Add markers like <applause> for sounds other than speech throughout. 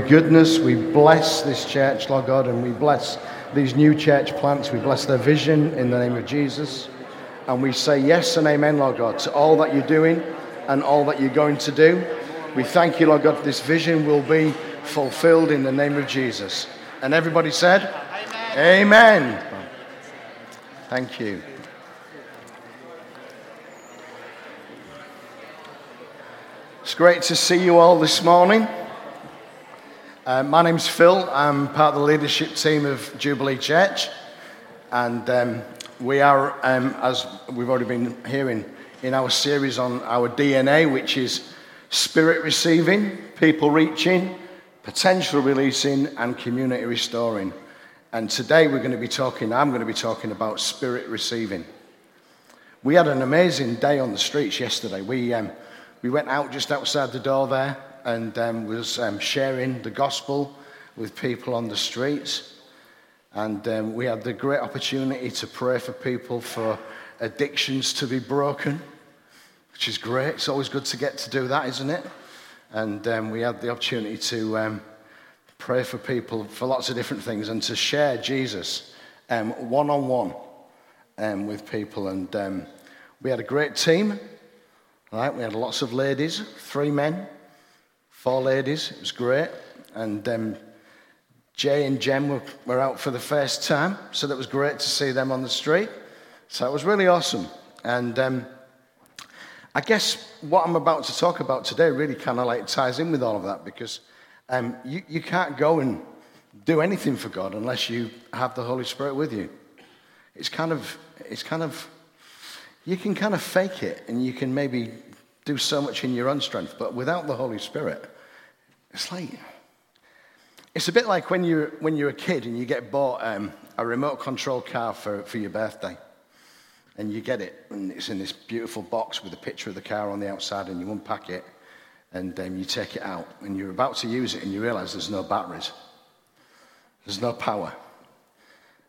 goodness. We bless this church, Lord God, and we bless these new church plants. We bless their vision in the name of Jesus. And we say yes and amen, Lord God, to all that you're doing and all that you're going to do. We thank you, Lord God, this vision will be fulfilled in the name of Jesus. And everybody said, Amen. amen. Thank you. It's great to see you all this morning. Uh, my name's Phil. I'm part of the leadership team of Jubilee Church. And um, we are, um, as we've already been hearing, in our series on our DNA, which is spirit receiving, people reaching, potential releasing, and community restoring. And today we're going to be talking, I'm going to be talking about spirit receiving. We had an amazing day on the streets yesterday. We, um, we went out just outside the door there and um, was um, sharing the gospel with people on the streets. And um, we had the great opportunity to pray for people for addictions to be broken, which is great. It's always good to get to do that, isn't it? And um, we had the opportunity to um, pray for people for lots of different things and to share Jesus one on one with people. And we had a great team. Right, we had lots of ladies, three men, four ladies. It was great. And um, Jay and Jem were, were out for the first time, so that was great to see them on the street. So it was really awesome. And um, I guess what I'm about to talk about today really kind of like ties in with all of that because um, you, you can't go and do anything for God unless you have the Holy Spirit with you. It's kind of, it's kind of, you can kind of fake it and you can maybe do so much in your own strength, but without the Holy Spirit, it's like, it's a bit like when you're, when you're a kid and you get bought um, a remote control car for, for your birthday. And you get it, and it's in this beautiful box with a picture of the car on the outside, and you unpack it, and um, you take it out, and you're about to use it, and you realize there's no batteries, there's no power.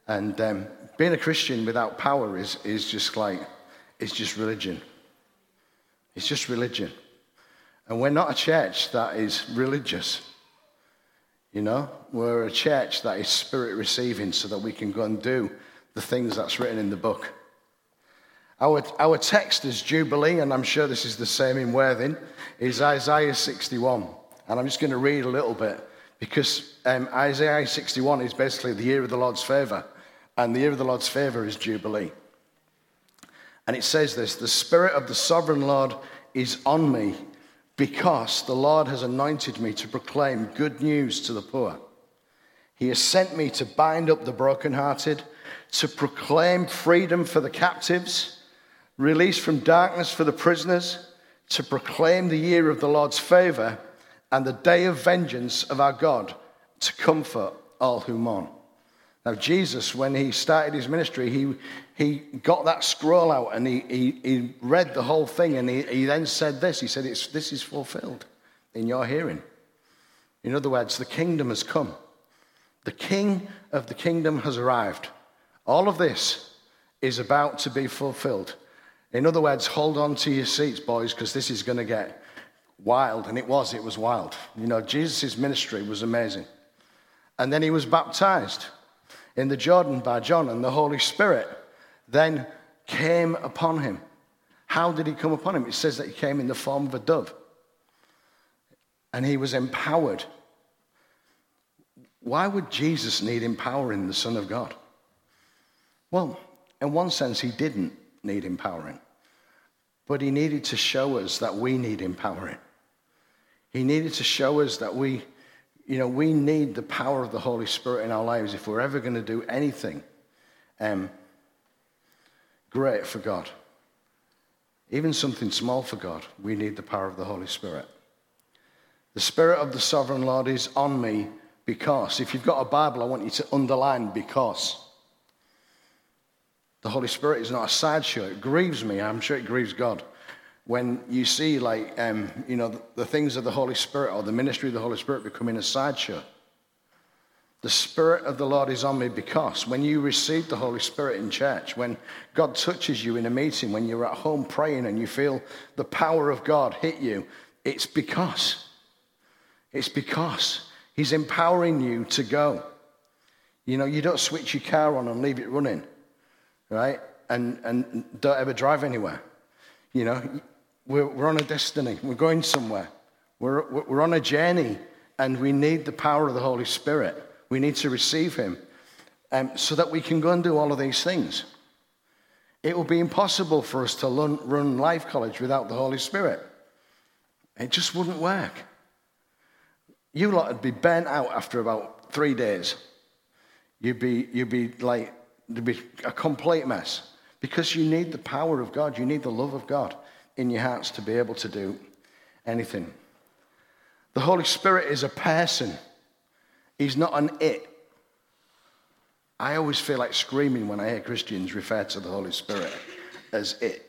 And um, being a Christian without power is, is just like, it's just religion. It's just religion. And we're not a church that is religious. You know, we're a church that is spirit receiving so that we can go and do the things that's written in the book. Our, our text is Jubilee, and I'm sure this is the same in Worthing, is Isaiah 61. And I'm just going to read a little bit because um, Isaiah 61 is basically the year of the Lord's favor, and the year of the Lord's favor is Jubilee. And it says this The Spirit of the sovereign Lord is on me because the Lord has anointed me to proclaim good news to the poor. He has sent me to bind up the brokenhearted, to proclaim freedom for the captives, release from darkness for the prisoners, to proclaim the year of the Lord's favor and the day of vengeance of our God, to comfort all who mourn. Now, Jesus, when he started his ministry, he, he got that scroll out and he, he, he read the whole thing and he, he then said this. He said, it's, This is fulfilled in your hearing. In other words, the kingdom has come. The king of the kingdom has arrived. All of this is about to be fulfilled. In other words, hold on to your seats, boys, because this is going to get wild. And it was, it was wild. You know, Jesus' ministry was amazing. And then he was baptized in the Jordan by John, and the Holy Spirit then came upon him. How did he come upon him? It says that he came in the form of a dove, and he was empowered. Why would Jesus need empowering the Son of God? Well, in one sense, he didn't need empowering, but he needed to show us that we need empowering. He needed to show us that we you know, we need the power of the Holy Spirit in our lives if we're ever going to do anything um, great for God. Even something small for God, we need the power of the Holy Spirit. The Spirit of the Sovereign Lord is on me because. If you've got a Bible, I want you to underline because. The Holy Spirit is not a sideshow. It grieves me. I'm sure it grieves God when you see like um, you know the, the, things of the holy spirit or the ministry of the holy spirit becoming a sideshow the spirit of the lord is on me because when you receive the holy spirit in church when god touches you in a meeting when you're at home praying and you feel the power of god hit you it's because it's because He's empowering you to go. You know, you don't switch your car on and leave it running, right? And, and don't ever drive anywhere. You know, we're, we're on a destiny, we're going somewhere, we're, we're on a journey, and we need the power of the Holy Spirit. We need to receive Him um, so that we can go and do all of these things. It will be impossible for us to run Life College without the Holy Spirit. It just wouldn't work. You lot would be burnt out after about three days. You'd be, you'd be like, it'd be a complete mess because you need the power of God. You need the love of God in your hearts to be able to do anything. The Holy Spirit is a person, He's not an it. I always feel like screaming when I hear Christians refer to the Holy Spirit as it.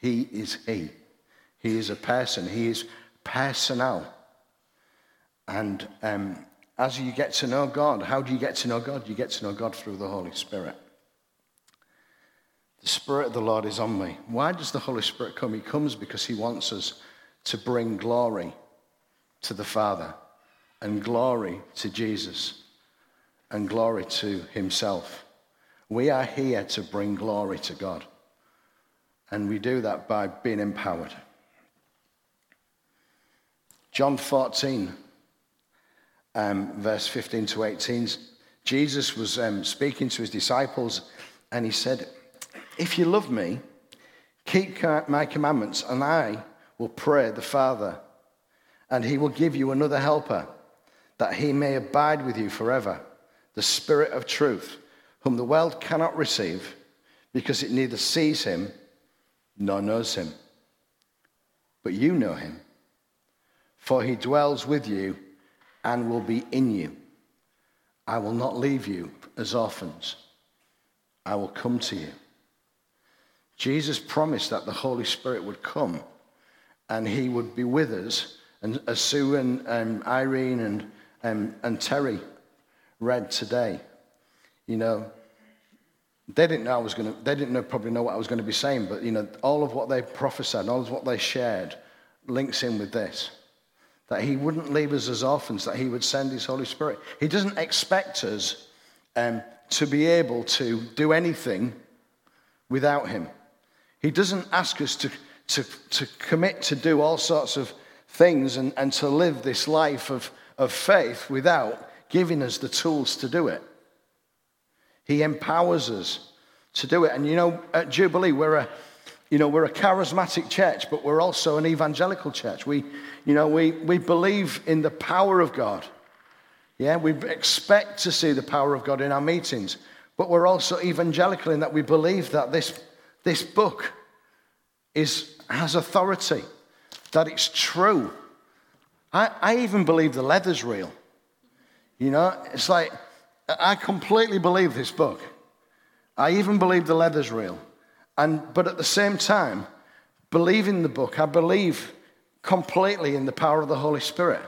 He is He. He is a person. He is personal. And um, as you get to know God, how do you get to know God? You get to know God through the Holy Spirit. The Spirit of the Lord is on me. Why does the Holy Spirit come? He comes because He wants us to bring glory to the Father and glory to Jesus and glory to Himself. We are here to bring glory to God. And we do that by being empowered. John 14, um, verse 15 to 18, Jesus was um, speaking to his disciples and he said, If you love me, keep my commandments, and I will pray the Father, and he will give you another helper, that he may abide with you forever, the Spirit of truth, whom the world cannot receive, because it neither sees him nor knows him. But you know him for he dwells with you and will be in you. I will not leave you as orphans, I will come to you. Jesus promised that the Holy Spirit would come and he would be with us. And as Sue and um, Irene and, um, and Terry read today, you know, they didn't know I was going to, they didn't know, probably know what I was going to be saying, but, you know, all of what they prophesied, all of what they shared links in with this that he wouldn't leave us as orphans, that he would send his Holy Spirit. He doesn't expect us um, to be able to do anything without him. He doesn't ask us to, to, to commit to do all sorts of things and, and to live this life of, of faith without giving us the tools to do it. He empowers us to do it. And you know, at Jubilee, we're a, you know, we're a charismatic church, but we're also an evangelical church. We, you know, we, we believe in the power of God. Yeah, we expect to see the power of God in our meetings, but we're also evangelical in that we believe that this, this book is, has authority, that it's true. I, I even believe the leather's real. You know, it's like, I completely believe this book. I even believe the leather's real. And, but at the same time, believing the book, I believe completely in the power of the Holy Spirit.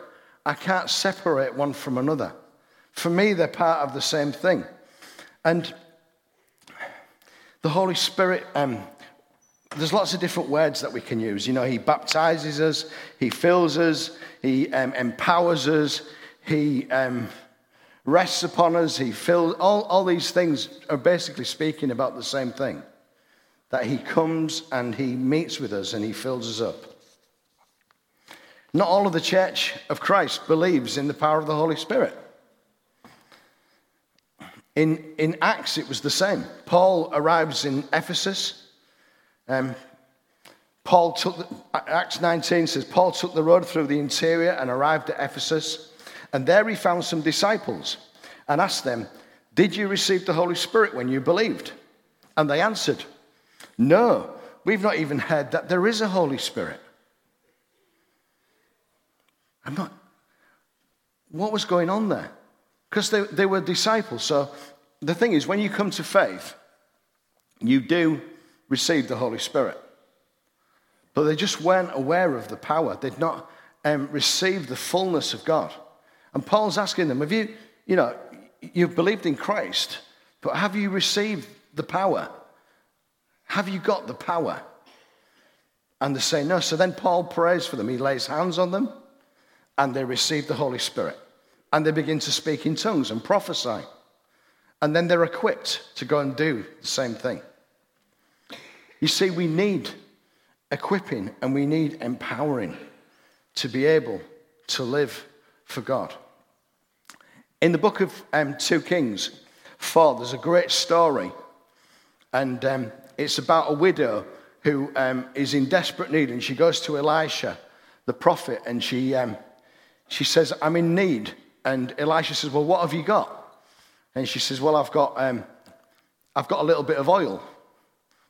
I can't separate one from another. For me, they're part of the same thing. And the Holy Spirit, um, there's lots of different words that we can use. You know, He baptizes us, He fills us, He um, empowers us, He um, rests upon us, He fills. All, all these things are basically speaking about the same thing that He comes and He meets with us and He fills us up. Not all of the church of Christ believes in the power of the Holy Spirit. In, in Acts, it was the same. Paul arrives in Ephesus. Um, Paul took the, Acts 19 says Paul took the road through the interior and arrived at Ephesus, and there he found some disciples and asked them, "Did you receive the Holy Spirit when you believed?" And they answered, "No, we've not even heard that there is a Holy Spirit." I'm not. What was going on there? Because they, they were disciples. So the thing is, when you come to faith, you do receive the Holy Spirit. But they just weren't aware of the power. They'd not um, received the fullness of God. And Paul's asking them, have you, you know, you've believed in Christ, but have you received the power? Have you got the power? And they say no. So then Paul prays for them. He lays hands on them and they receive the Holy Spirit. And they begin to speak in tongues and prophesy. And then they're equipped to go and do the same thing. You see, we need equipping and we need empowering to be able to live for God. In the book of um, 2 Kings 4, there's a great story, and um, it's about a widow who um, is in desperate need, and she goes to Elisha, the prophet, and she, um, she says, I'm in need. And Elisha says, Well, what have you got? And she says, Well, I've got, um, I've got a little bit of oil.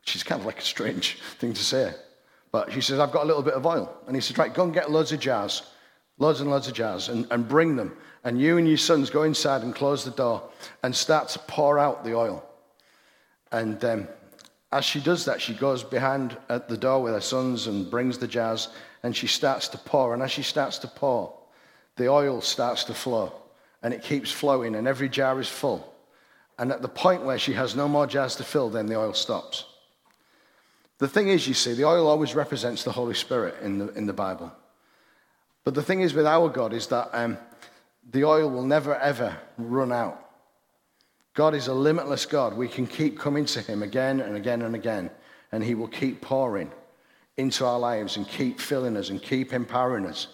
She's kind of like a strange <laughs> thing to say. But she says, I've got a little bit of oil. And he says, Right, go and get loads of jars, loads and loads of jars, and, and bring them. And you and your sons go inside and close the door and start to pour out the oil. And um, as she does that, she goes behind at the door with her sons and brings the jars and she starts to pour. And as she starts to pour, the oil starts to flow and it keeps flowing, and every jar is full. And at the point where she has no more jars to fill, then the oil stops. The thing is, you see, the oil always represents the Holy Spirit in the, in the Bible. But the thing is with our God is that um, the oil will never, ever run out. God is a limitless God. We can keep coming to Him again and again and again, and He will keep pouring into our lives and keep filling us and keep empowering us.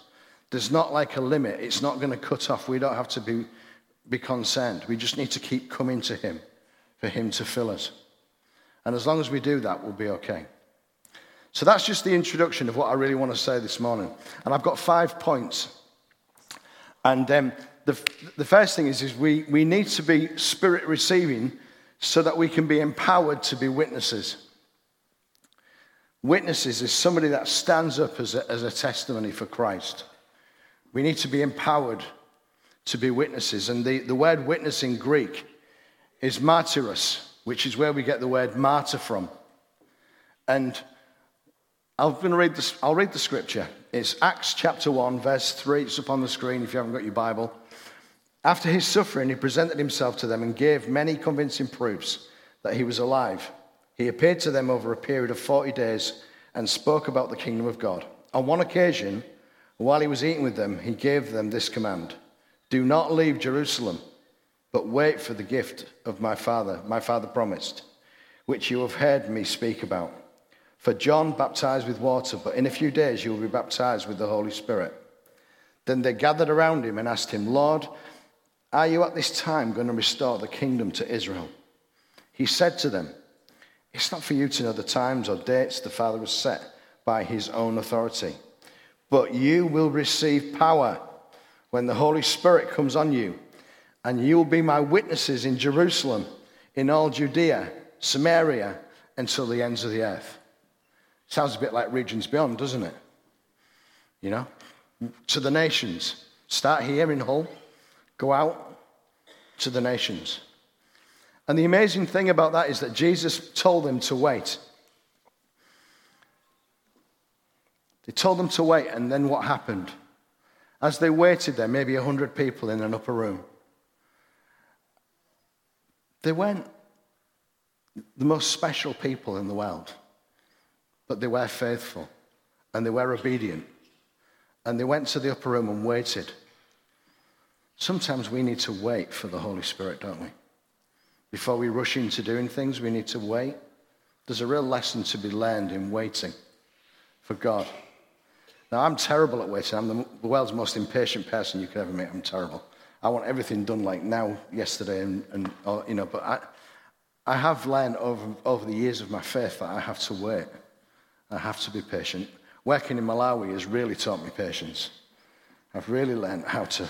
There's not like a limit, it's not going to cut off. We don't have to be, be concerned. We just need to keep coming to Him for Him to fill us. And as long as we do that, we'll be okay. So that's just the introduction of what I really want to say this morning. And I've got five points. And um, the, the first thing is, is we, we need to be spirit receiving so that we can be empowered to be witnesses. Witnesses is somebody that stands up as a, as a testimony for Christ. We need to be empowered to be witnesses. And the, the word witness in Greek is martyros, which is where we get the word martyr from. And I'm going to read this, I'll read the scripture. It's Acts chapter 1, verse 3. It's up on the screen if you haven't got your Bible. After his suffering, he presented himself to them and gave many convincing proofs that he was alive. He appeared to them over a period of 40 days and spoke about the kingdom of God. On one occasion, while he was eating with them, he gave them this command Do not leave Jerusalem, but wait for the gift of my Father, my Father promised, which you have heard me speak about. For John baptized with water, but in a few days you will be baptized with the Holy Spirit. Then they gathered around him and asked him, Lord, are you at this time going to restore the kingdom to Israel? He said to them, It's not for you to know the times or dates the Father has set by his own authority, but you will receive power when the Holy Spirit comes on you, and you will be my witnesses in Jerusalem, in all Judea, Samaria, until the ends of the earth. Sounds a bit like Regions Beyond, doesn't it? You know? To the nations. Start here in Hull, go out to the nations. And the amazing thing about that is that Jesus told them to wait. They told them to wait, and then what happened? As they waited there, maybe 100 people in an upper room, they weren't the most special people in the world. But they were faithful and they were obedient. And they went to the upper room and waited. Sometimes we need to wait for the Holy Spirit, don't we? Before we rush into doing things, we need to wait. There's a real lesson to be learned in waiting for God. Now, I'm terrible at waiting. I'm the world's most impatient person you could ever meet. I'm terrible. I want everything done like now, yesterday, and, and or, you know, but I, I have learned over, over the years of my faith that I have to wait. I have to be patient. Working in Malawi has really taught me patience. I've really learned how to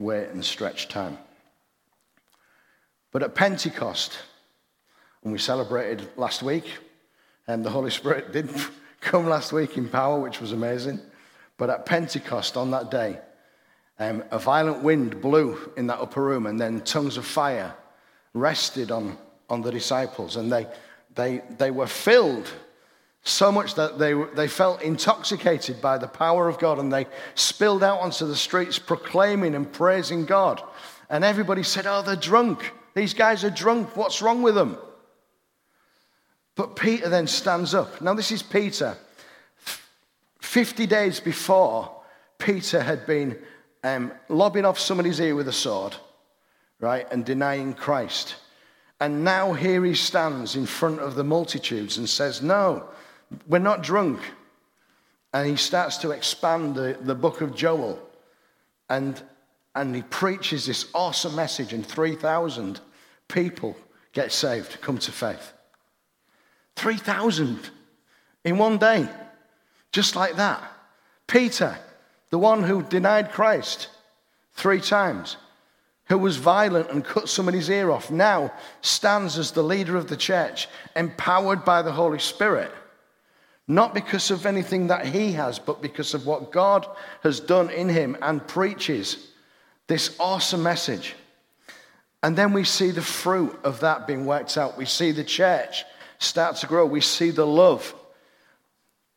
wait and stretch time. But at Pentecost, when we celebrated last week, and the Holy Spirit <laughs> did come last week in power, which was amazing. But at Pentecost on that day, um, a violent wind blew in that upper room, and then tongues of fire rested on, on the disciples, and they, they, they were filled so much that they, they felt intoxicated by the power of God and they spilled out onto the streets proclaiming and praising God. And everybody said, Oh, they're drunk. These guys are drunk. What's wrong with them? But Peter then stands up. Now, this is Peter. 50 days before, Peter had been um, lobbing off somebody's ear with a sword, right, and denying Christ. And now here he stands in front of the multitudes and says, No, we're not drunk. And he starts to expand the, the book of Joel. And, and he preaches this awesome message, and 3,000 people get saved, come to faith. 3,000 in one day, just like that. Peter, the one who denied Christ three times, who was violent and cut somebody's ear off, now stands as the leader of the church, empowered by the Holy Spirit. Not because of anything that he has, but because of what God has done in him and preaches this awesome message. And then we see the fruit of that being worked out. We see the church start to grow. We see the love.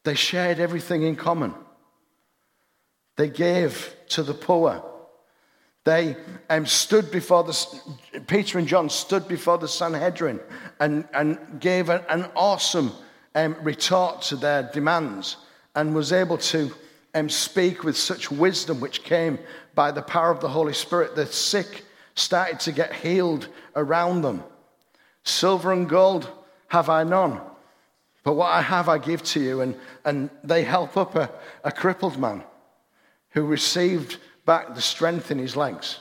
They shared everything in common. They gave to the poor. They um, stood before the, Peter and John stood before the Sanhedrin and, and gave an, an awesome um, retort to their demands and was able to um, speak with such wisdom, which came by the power of the Holy Spirit. The sick started to get healed around them. Silver and gold have I none, but what I have I give to you. And, and they help up a, a crippled man who received back the strength in his legs.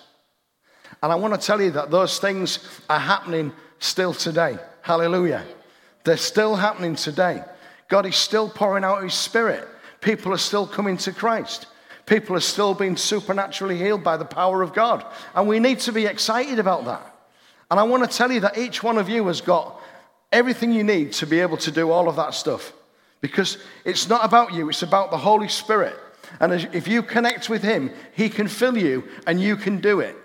And I want to tell you that those things are happening still today. Hallelujah. They're still happening today. God is still pouring out his spirit. People are still coming to Christ. People are still being supernaturally healed by the power of God. And we need to be excited about that. And I want to tell you that each one of you has got everything you need to be able to do all of that stuff. Because it's not about you, it's about the Holy Spirit. And if you connect with Him, He can fill you and you can do it.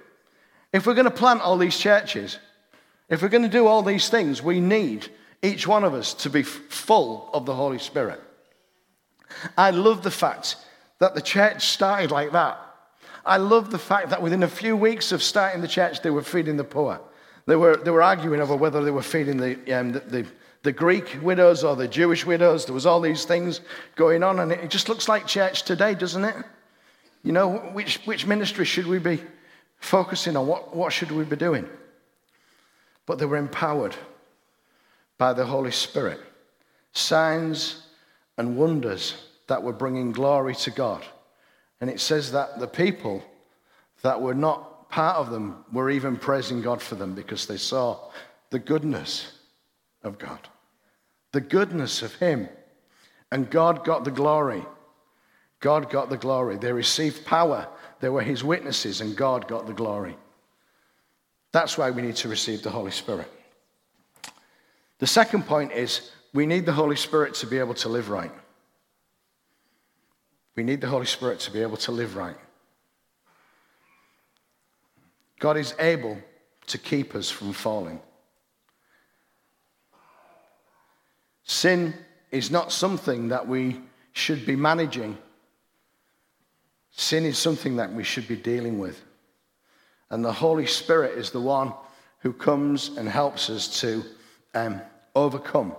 If we're going to plant all these churches, if we're going to do all these things, we need each one of us to be full of the Holy Spirit. I love the fact that the church started like that. I love the fact that within a few weeks of starting the church, they were feeding the poor. They were, they were arguing over whether they were feeding the, um, the, the, the Greek widows or the Jewish widows. There was all these things going on, and it just looks like church today, doesn't it? You know, which, which ministry should we be focusing on? What, what should we be doing? But they were empowered by the Holy Spirit. Signs and wonders that were bringing glory to God. And it says that the people that were not part of them were even praising God for them because they saw the goodness of God, the goodness of Him. And God got the glory. God got the glory. They received power. They were His witnesses, and God got the glory. That's why we need to receive the Holy Spirit. The second point is we need the Holy Spirit to be able to live right. We need the Holy Spirit to be able to live right. God is able to keep us from falling. Sin is not something that we should be managing. Sin is something that we should be dealing with. And the Holy Spirit is the one who comes and helps us to um, overcome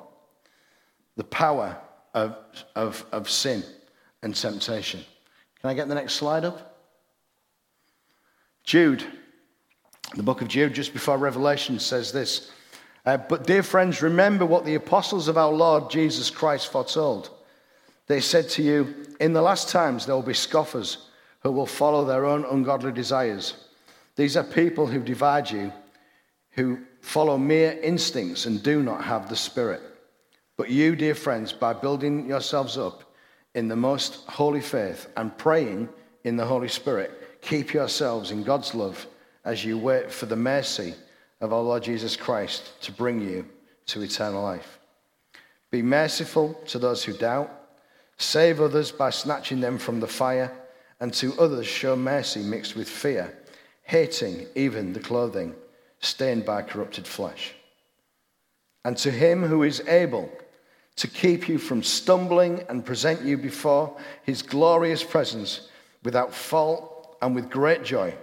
the power of, of, of sin and temptation. Can I get the next slide up? Jude, the book of Jude, just before Revelation, says this. Uh, but, dear friends, remember what the apostles of our Lord Jesus Christ foretold. They said to you, In the last times there will be scoffers who will follow their own ungodly desires. These are people who divide you, who follow mere instincts and do not have the Spirit. But you, dear friends, by building yourselves up in the most holy faith and praying in the Holy Spirit, keep yourselves in God's love as you wait for the mercy of our Lord Jesus Christ to bring you to eternal life. Be merciful to those who doubt, save others by snatching them from the fire, and to others show mercy mixed with fear, hating even the clothing stained by corrupted flesh. And to him who is able to keep you from stumbling and present you before his glorious presence without fault and with great joy.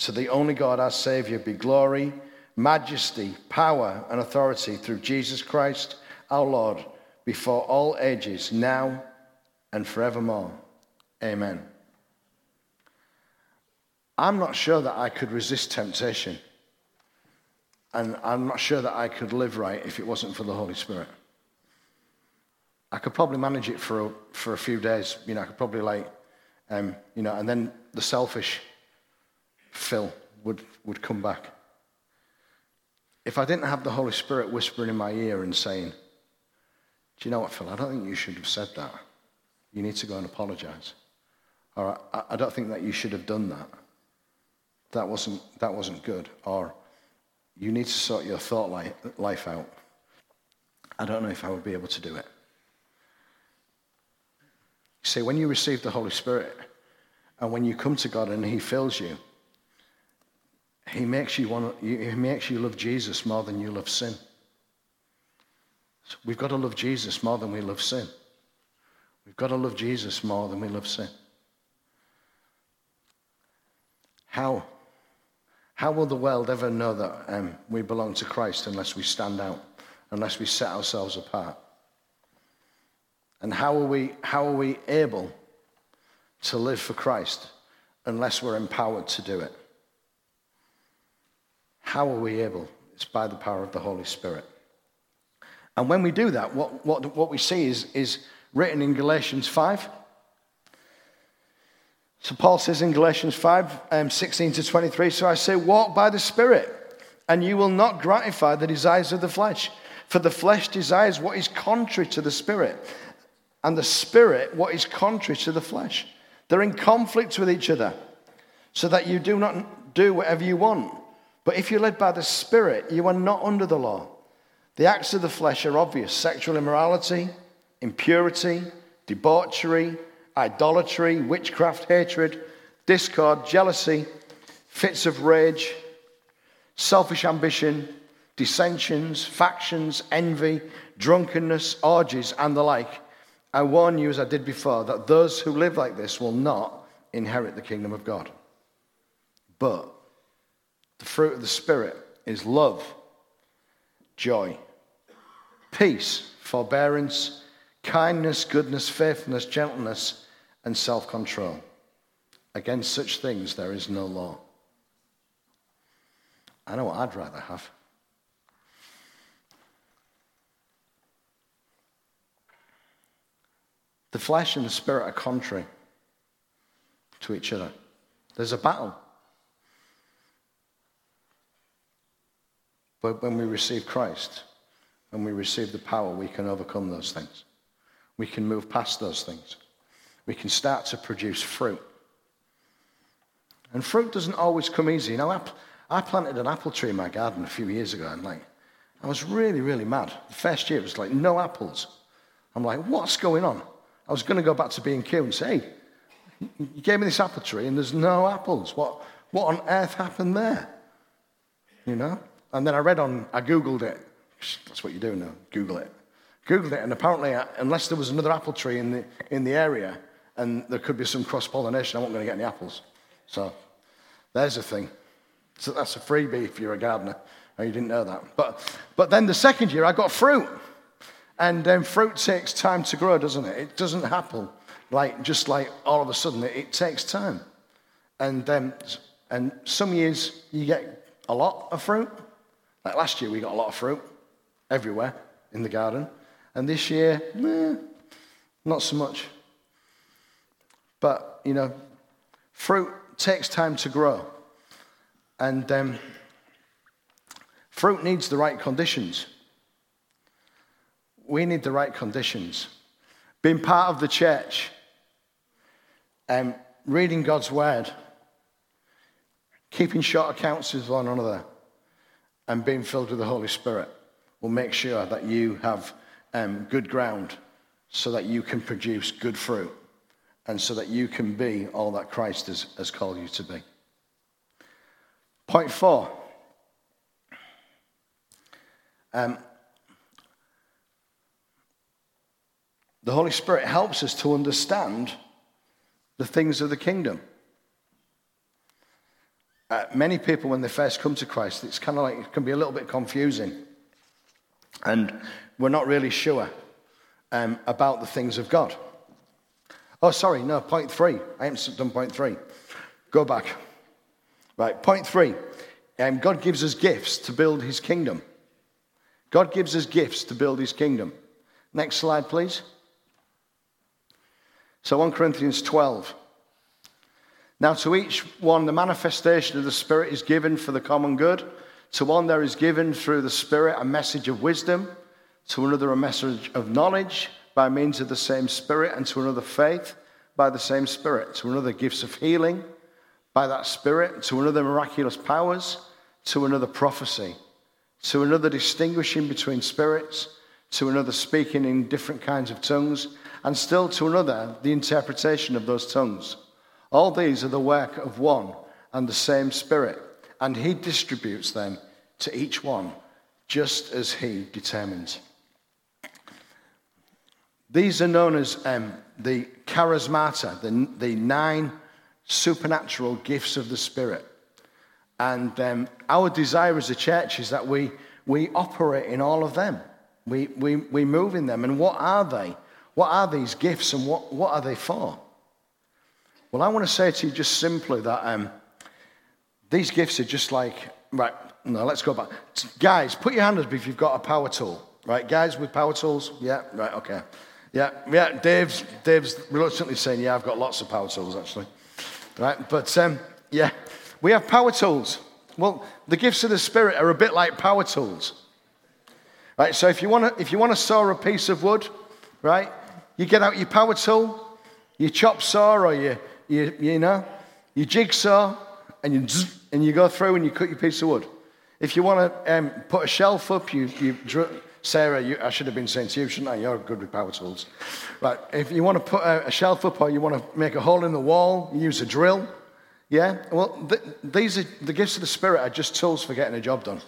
To the only God, our Savior, be glory, majesty, power, and authority through Jesus Christ our Lord before all ages, now and forevermore. Amen. I'm not sure that I could resist temptation. And I'm not sure that I could live right if it wasn't for the Holy Spirit. I could probably manage it for a, for a few days. You know, I could probably like, um, you know, and then the selfish Phil would, would come back. If I didn't have the Holy Spirit whispering in my ear and saying, Do you know what, Phil? I don't think you should have said that. You need to go and apologize. Or I, I don't think that you should have done that. That wasn't, that wasn't good. Or you need to sort your thought life out. I don't know if I would be able to do it. See, when you receive the Holy Spirit and when you come to God and He fills you, He makes you, want, He makes you love Jesus more than you love sin. So we've got to love Jesus more than we love sin. We've got to love Jesus more than we love sin. How? How will the world ever know that um, we belong to Christ unless we stand out, unless we set ourselves apart? And how are we, how are we able to live for Christ unless we're empowered to do it? How are we able? It's by the power of the Holy Spirit. And when we do that, what, what, what we see is, is written in Galatians 5. So Paul says in Galatians 5, um, 16 to 23, so I say, walk by the Spirit, and you will not gratify the desires of the flesh. For the flesh desires what is contrary to the Spirit, and the Spirit what is contrary to the flesh. They're in conflict with each other, so that you do not do whatever you want. But if you're led by the Spirit, you are not under the law. The acts of the flesh are obvious sexual immorality, impurity, debauchery idolatry, witchcraft, hatred, discord, jealousy, fits of rage, selfish ambition, dissensions, factions, envy, drunkenness, orgies, and the like. I warn you, as I did before, that those who live like this will not inherit the kingdom of God. But the fruit of the Spirit is love, joy, peace, forbearance, kindness, goodness, faithfulness, gentleness and self control. Against such things there is no law. I know what I'd rather have. The flesh and the spirit are contrary to each other. There's a battle. But when we receive Christ, when we receive the power, we can overcome those things. We can move past those things we can start to produce fruit. And fruit doesn't always come easy. You know, I planted an apple tree in my garden a few years ago, and like, I was really, really mad. The first year, it was like no apples. I'm like, what's going on? I was going to go back to B&Q and say, hey, you gave me this apple tree and there's no apples. What, what on earth happened there? You know? And then I read on, I Googled it. That's what you do now, Google it. Googled it, and apparently, uh, unless there was another apple tree in the, in the area, and there could be some cross pollination. I wasn't going to get any apples. So there's a thing. So that's a freebie if you're a gardener. Oh, you didn't know that. But, but then the second year, I got fruit. And um, fruit takes time to grow, doesn't it? It doesn't happen like just like all of a sudden. It, it takes time. And, um, and some years you get a lot of fruit. Like last year, we got a lot of fruit everywhere in the garden. And this year, eh, not so much. But, you know, fruit takes time to grow. And um, fruit needs the right conditions. We need the right conditions. Being part of the church, um, reading God's word, keeping short accounts with one another, and being filled with the Holy Spirit will make sure that you have um, good ground so that you can produce good fruit and so that you can be all that Christ has, has called you to be. Point four. Um, the Holy Spirit helps us to understand the things of the kingdom. Uh, many people, when they first come to Christ, it's kind of like it can be a little bit confusing. And we're not really sure um, about the things of God. Oh, sorry, no, point three. I haven't done point three. Go back. Right, point three um, God gives us gifts to build his kingdom. God gives us gifts to build his kingdom. Next slide, please. So 1 Corinthians 12. Now, to each one, the manifestation of the Spirit is given for the common good. To one, there is given through the Spirit a message of wisdom, to another, a message of knowledge by means of the same Spirit, and to another, faith by the same Spirit, to another, gifts of healing by that Spirit, to another, miraculous powers, to another, prophecy, to another, distinguishing between spirits, to another, speaking in different kinds of tongues, and still to another, the interpretation of those tongues. All these are the work of one and the same Spirit, and He distributes them to each one just as He determines. These are known as um, the charismata, the, the nine supernatural gifts of the Spirit. And um, our desire as a church is that we, we operate in all of them. We, we, we move in them. And what are they? What are these gifts and what, what are they for? Well, I want to say to you just simply that um, these gifts are just like, right, no, let's go back. Guys, put your hand up if you've got a power tool. Right, guys with power tools? Yeah, right, okay. Yeah, yeah, Dave's, Dave's reluctantly saying, yeah, I've got lots of power tools actually. Right, but um, yeah, we have power tools. Well, the gifts of the Spirit are a bit like power tools. Right, so if you want to, if you want to saw a piece of wood, right, you get out your power tool, your chop saw, or your, your you know, you jigsaw, and you and you go through and you cut your piece of wood. If you want to um, put a shelf up, you, you Sarah, you, I should have been saying to you, shouldn't I? You're good with power tools. But if you want to put a, a shelf up or you want to make a hole in the wall, you use a drill. Yeah? Well, th- these are the gifts of the Spirit are just tools for getting a job done.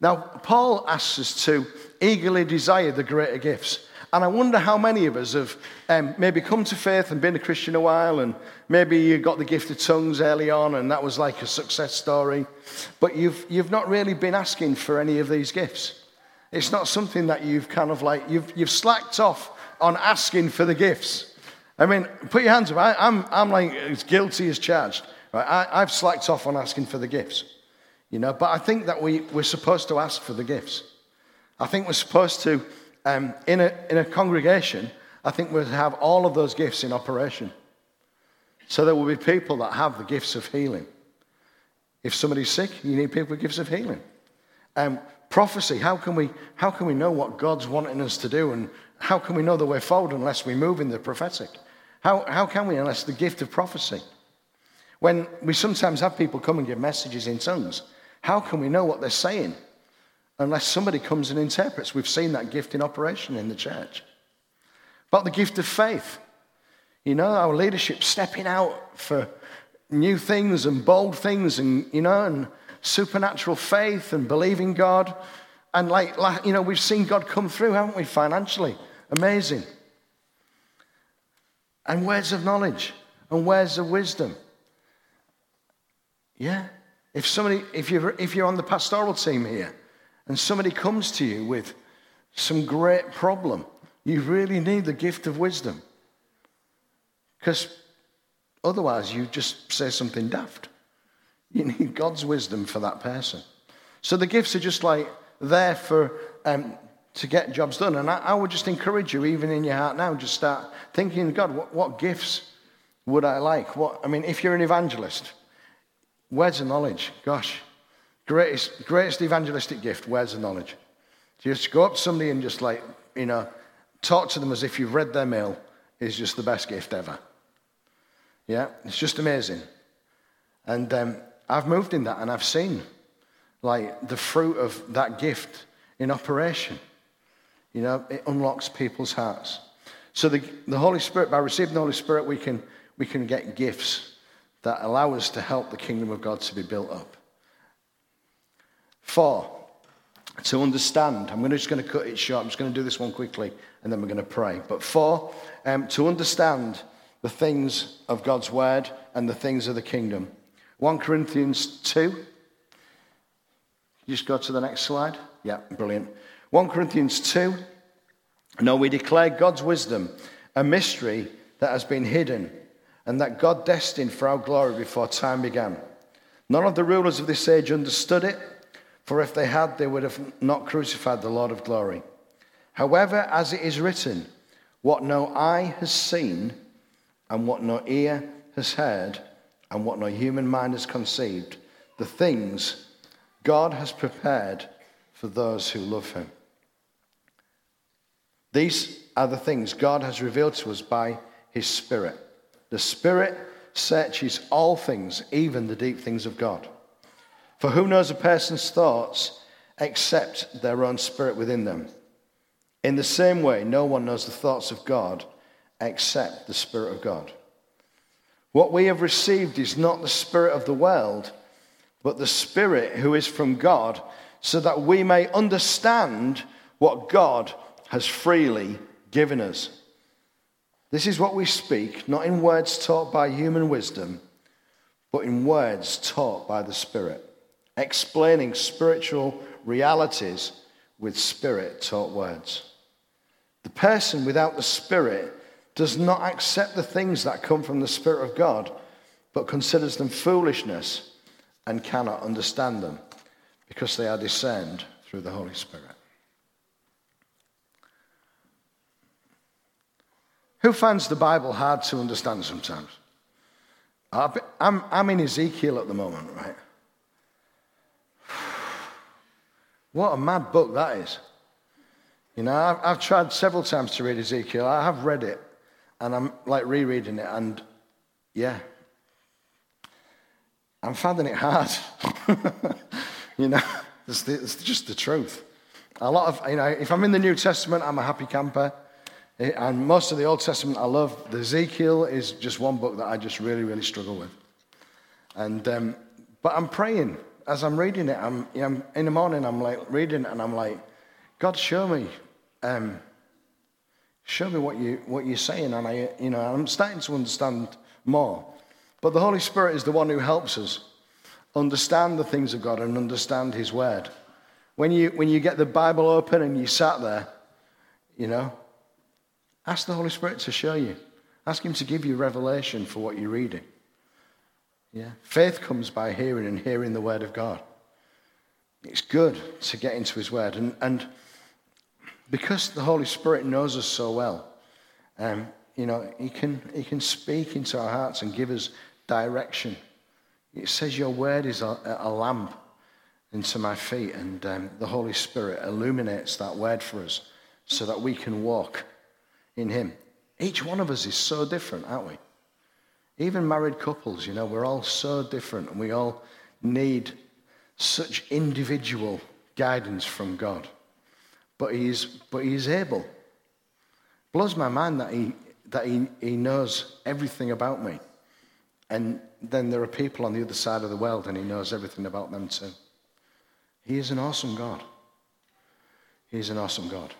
Now, Paul asks us to eagerly desire the greater gifts. And I wonder how many of us have um, maybe come to faith and been a Christian a while, and maybe you got the gift of tongues early on, and that was like a success story. But you've, you've not really been asking for any of these gifts. It's not something that you've kind of like, you've, you've slacked off on asking for the gifts. I mean, put your hands up. I, am I'm, I'm like as guilty as charged. Right? I, I've slacked off on asking for the gifts. You know, but I think that we, we're supposed to ask for the gifts. I think we're supposed to, um, in, a, in a congregation, I think we'll have all of those gifts in operation. So there will be people that have the gifts of healing. If somebody's sick, you need people with gifts of healing. Um, prophecy, how can, we, how can we know what God's wanting us to do? And how can we know the way forward unless we move in the prophetic? How, how can we unless the gift of prophecy? When we sometimes have people come and give messages in tongues, how can we know what they're saying unless somebody comes and interprets? We've seen that gift in operation in the church. But the gift of faith, you know, our leadership stepping out for new things and bold things and, you know, and supernatural faith and believing God. And like, you know, we've seen God come through, haven't we, financially? Amazing. And words of knowledge and words of wisdom. Yeah. If somebody, if you're, if you're on the pastoral team here and somebody comes to you with some great problem, you really need the gift of wisdom. Because otherwise you just say something daft. You need God's wisdom for that person. So the gifts are just like there for um, to get jobs done. And I, I, would just encourage you, even in your heart now, just start thinking, God, what, what gifts would I like? What I mean, if you're an evangelist, words of knowledge. Gosh, greatest greatest evangelistic gift, words of knowledge. Just go up to somebody and just like you know, talk to them as if you've read their mail is just the best gift ever. Yeah, it's just amazing. And um, I've moved in that and I've seen like the fruit of that gift in operation. You know, it unlocks people's hearts. So the, the Holy Spirit, by receiving the Holy Spirit, we can, we can get gifts that allow us to help the kingdom of God to be built up. Four, to understand. I'm just going to cut it short. I'm just going to do this one quickly and then we're going to pray. But four, um, to understand the things of God's word and the things of the kingdom. 1 Corinthians 2. Just go to the next slide. Yeah, brilliant. 1 Corinthians 2. No, we declare God's wisdom, a mystery that has been hidden and that God destined for our glory before time began. None of the rulers of this age understood it, for if they had, they would have not crucified the Lord of glory. However, as it is written, what no eye has seen, and what no ear has heard, and what no human mind has conceived, the things God has prepared for those who love him. These are the things God has revealed to us by his Spirit. The Spirit searches all things, even the deep things of God. For who knows a person's thoughts except their own spirit within them? In the same way, no one knows the thoughts of God except the Spirit of God. What we have received is not the Spirit of the world, but the Spirit who is from God, so that we may understand what God has freely given us. This is what we speak, not in words taught by human wisdom, but in words taught by the Spirit, explaining spiritual realities with Spirit taught words. The person without the Spirit does not accept the things that come from the Spirit of God, but considers them foolishness and cannot understand them because they are discerned through the Holy Spirit. Who finds the Bible hard to understand sometimes? I'm, I'm in Ezekiel at the moment, right? What a mad book that is. You know, I've, I've, tried several times to read Ezekiel. I have read it, and I'm like rereading it, and yeah, I'm finding it hard. <laughs> you know, it's, the, it's just the truth. A lot of, you know, if I'm in the New Testament, I'm a happy camper. And most of the Old Testament I love. The Ezekiel is just one book that I just really, really struggle with. And, um, but I'm praying as I'm reading it. I'm, you know, in the morning, I'm like reading it and I'm like, God, show me, um, show me what, you, what you're saying. And I, you know, I'm starting to understand more. But the Holy Spirit is the one who helps us understand the things of God and understand His Word. When you, when you get the Bible open and you sat there, you know, Ask the Holy Spirit to show you. Ask Him to give you revelation for what you're reading. Yeah. Faith comes by hearing and hearing the Word of God. It's good to get into His Word. And, and because the Holy Spirit knows us so well, um, you know, he can, he can speak into our hearts and give us direction. It says, Your Word is a, a lamp into my feet, and um, the Holy Spirit illuminates that Word for us so that we can walk in Him. Each one of us is so different, aren't we? Even married couples, you know, we're all so different and we all need such individual guidance from God. But He's, but he's able. Blows my mind that, he, that he, he knows everything about me. And then there are people on the other side of the world and He knows everything about them too. He is an awesome God. He's an awesome God.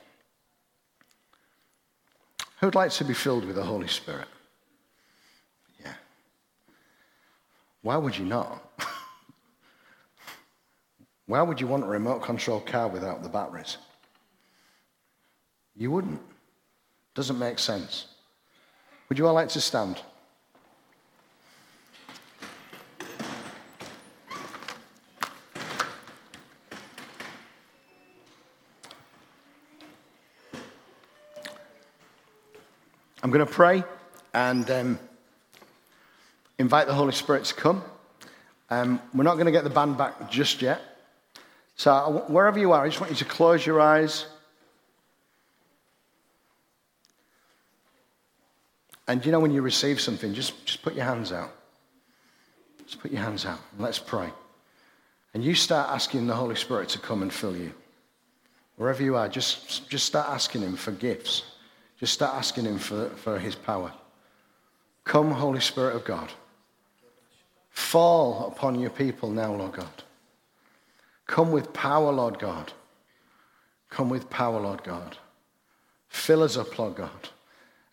Who'd like to be filled with the Holy Spirit? Why would you not? <laughs> Why would you want a remote control car without the batteries? You wouldn't. Doesn't make sense. Would you all like to stand? I'm going to pray and um, invite the Holy Spirit to come. Um, we're not going to get the band back just yet. So, wherever you are, I just want you to close your eyes. And you know, when you receive something, just, just put your hands out. Just put your hands out. let's pray. And you start asking the Holy Spirit to come and fill you. Wherever you are, just, just start asking Him for gifts. Just start asking Him for, for His power. Come, Holy Spirit of God. Fall upon your people now, Lord God. Come with power, Lord God. Come with power, Lord God. Fill us up, Lord God,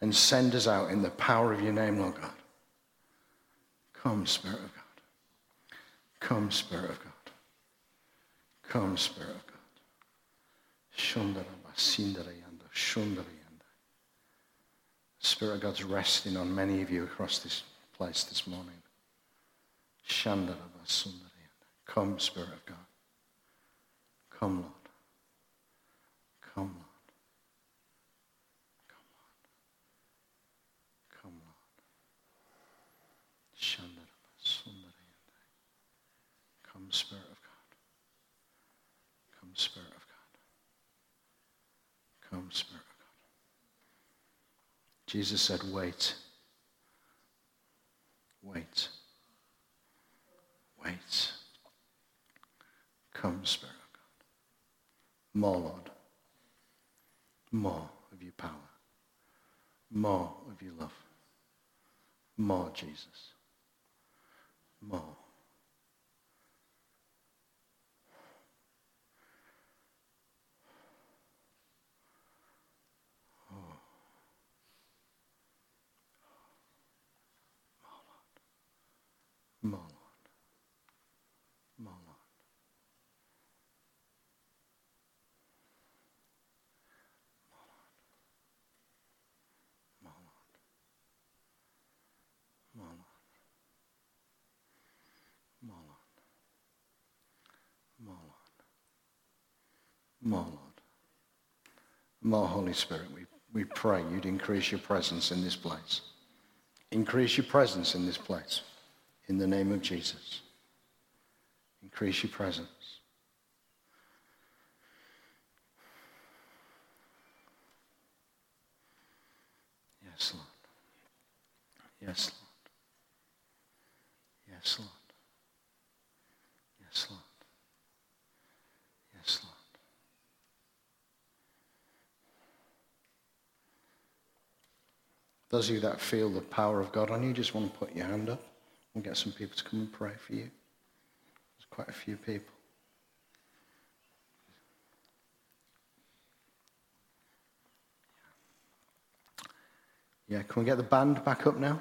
and send us out in the power of your name, Lord God. Come, Spirit of God. Come, Spirit of God. Come, Spirit of God. Spirit of God's resting on many of you across this place this morning. Come, Spirit of God. Come, Lord. Come, Lord. Come, Lord. Come, Lord. Come, Spirit of God. Come, Spirit of God. Come, Spirit of God. Jesus said, Wait. Wait. Wait. Come, Spirit of God. More, Lord. More of your power. More of your love. More, Jesus. More, Lord. More, Lord. More, Lord. More, Lord. More, Lord. More, Lord. More, Lord. More, Holy Spirit, we, we pray you'd increase your presence in this place. Increase your presence in this place in the name of Jesus. Increase your presence. Yes, Lord. Yes, Lord. Yes, Lord. Yes, Lord. Yes, Lord. Those of you that feel the power of God on you, just want to put your hand up. We'll get some people to come and pray for you. There's quite a few people. Yeah, can we get the band back up now?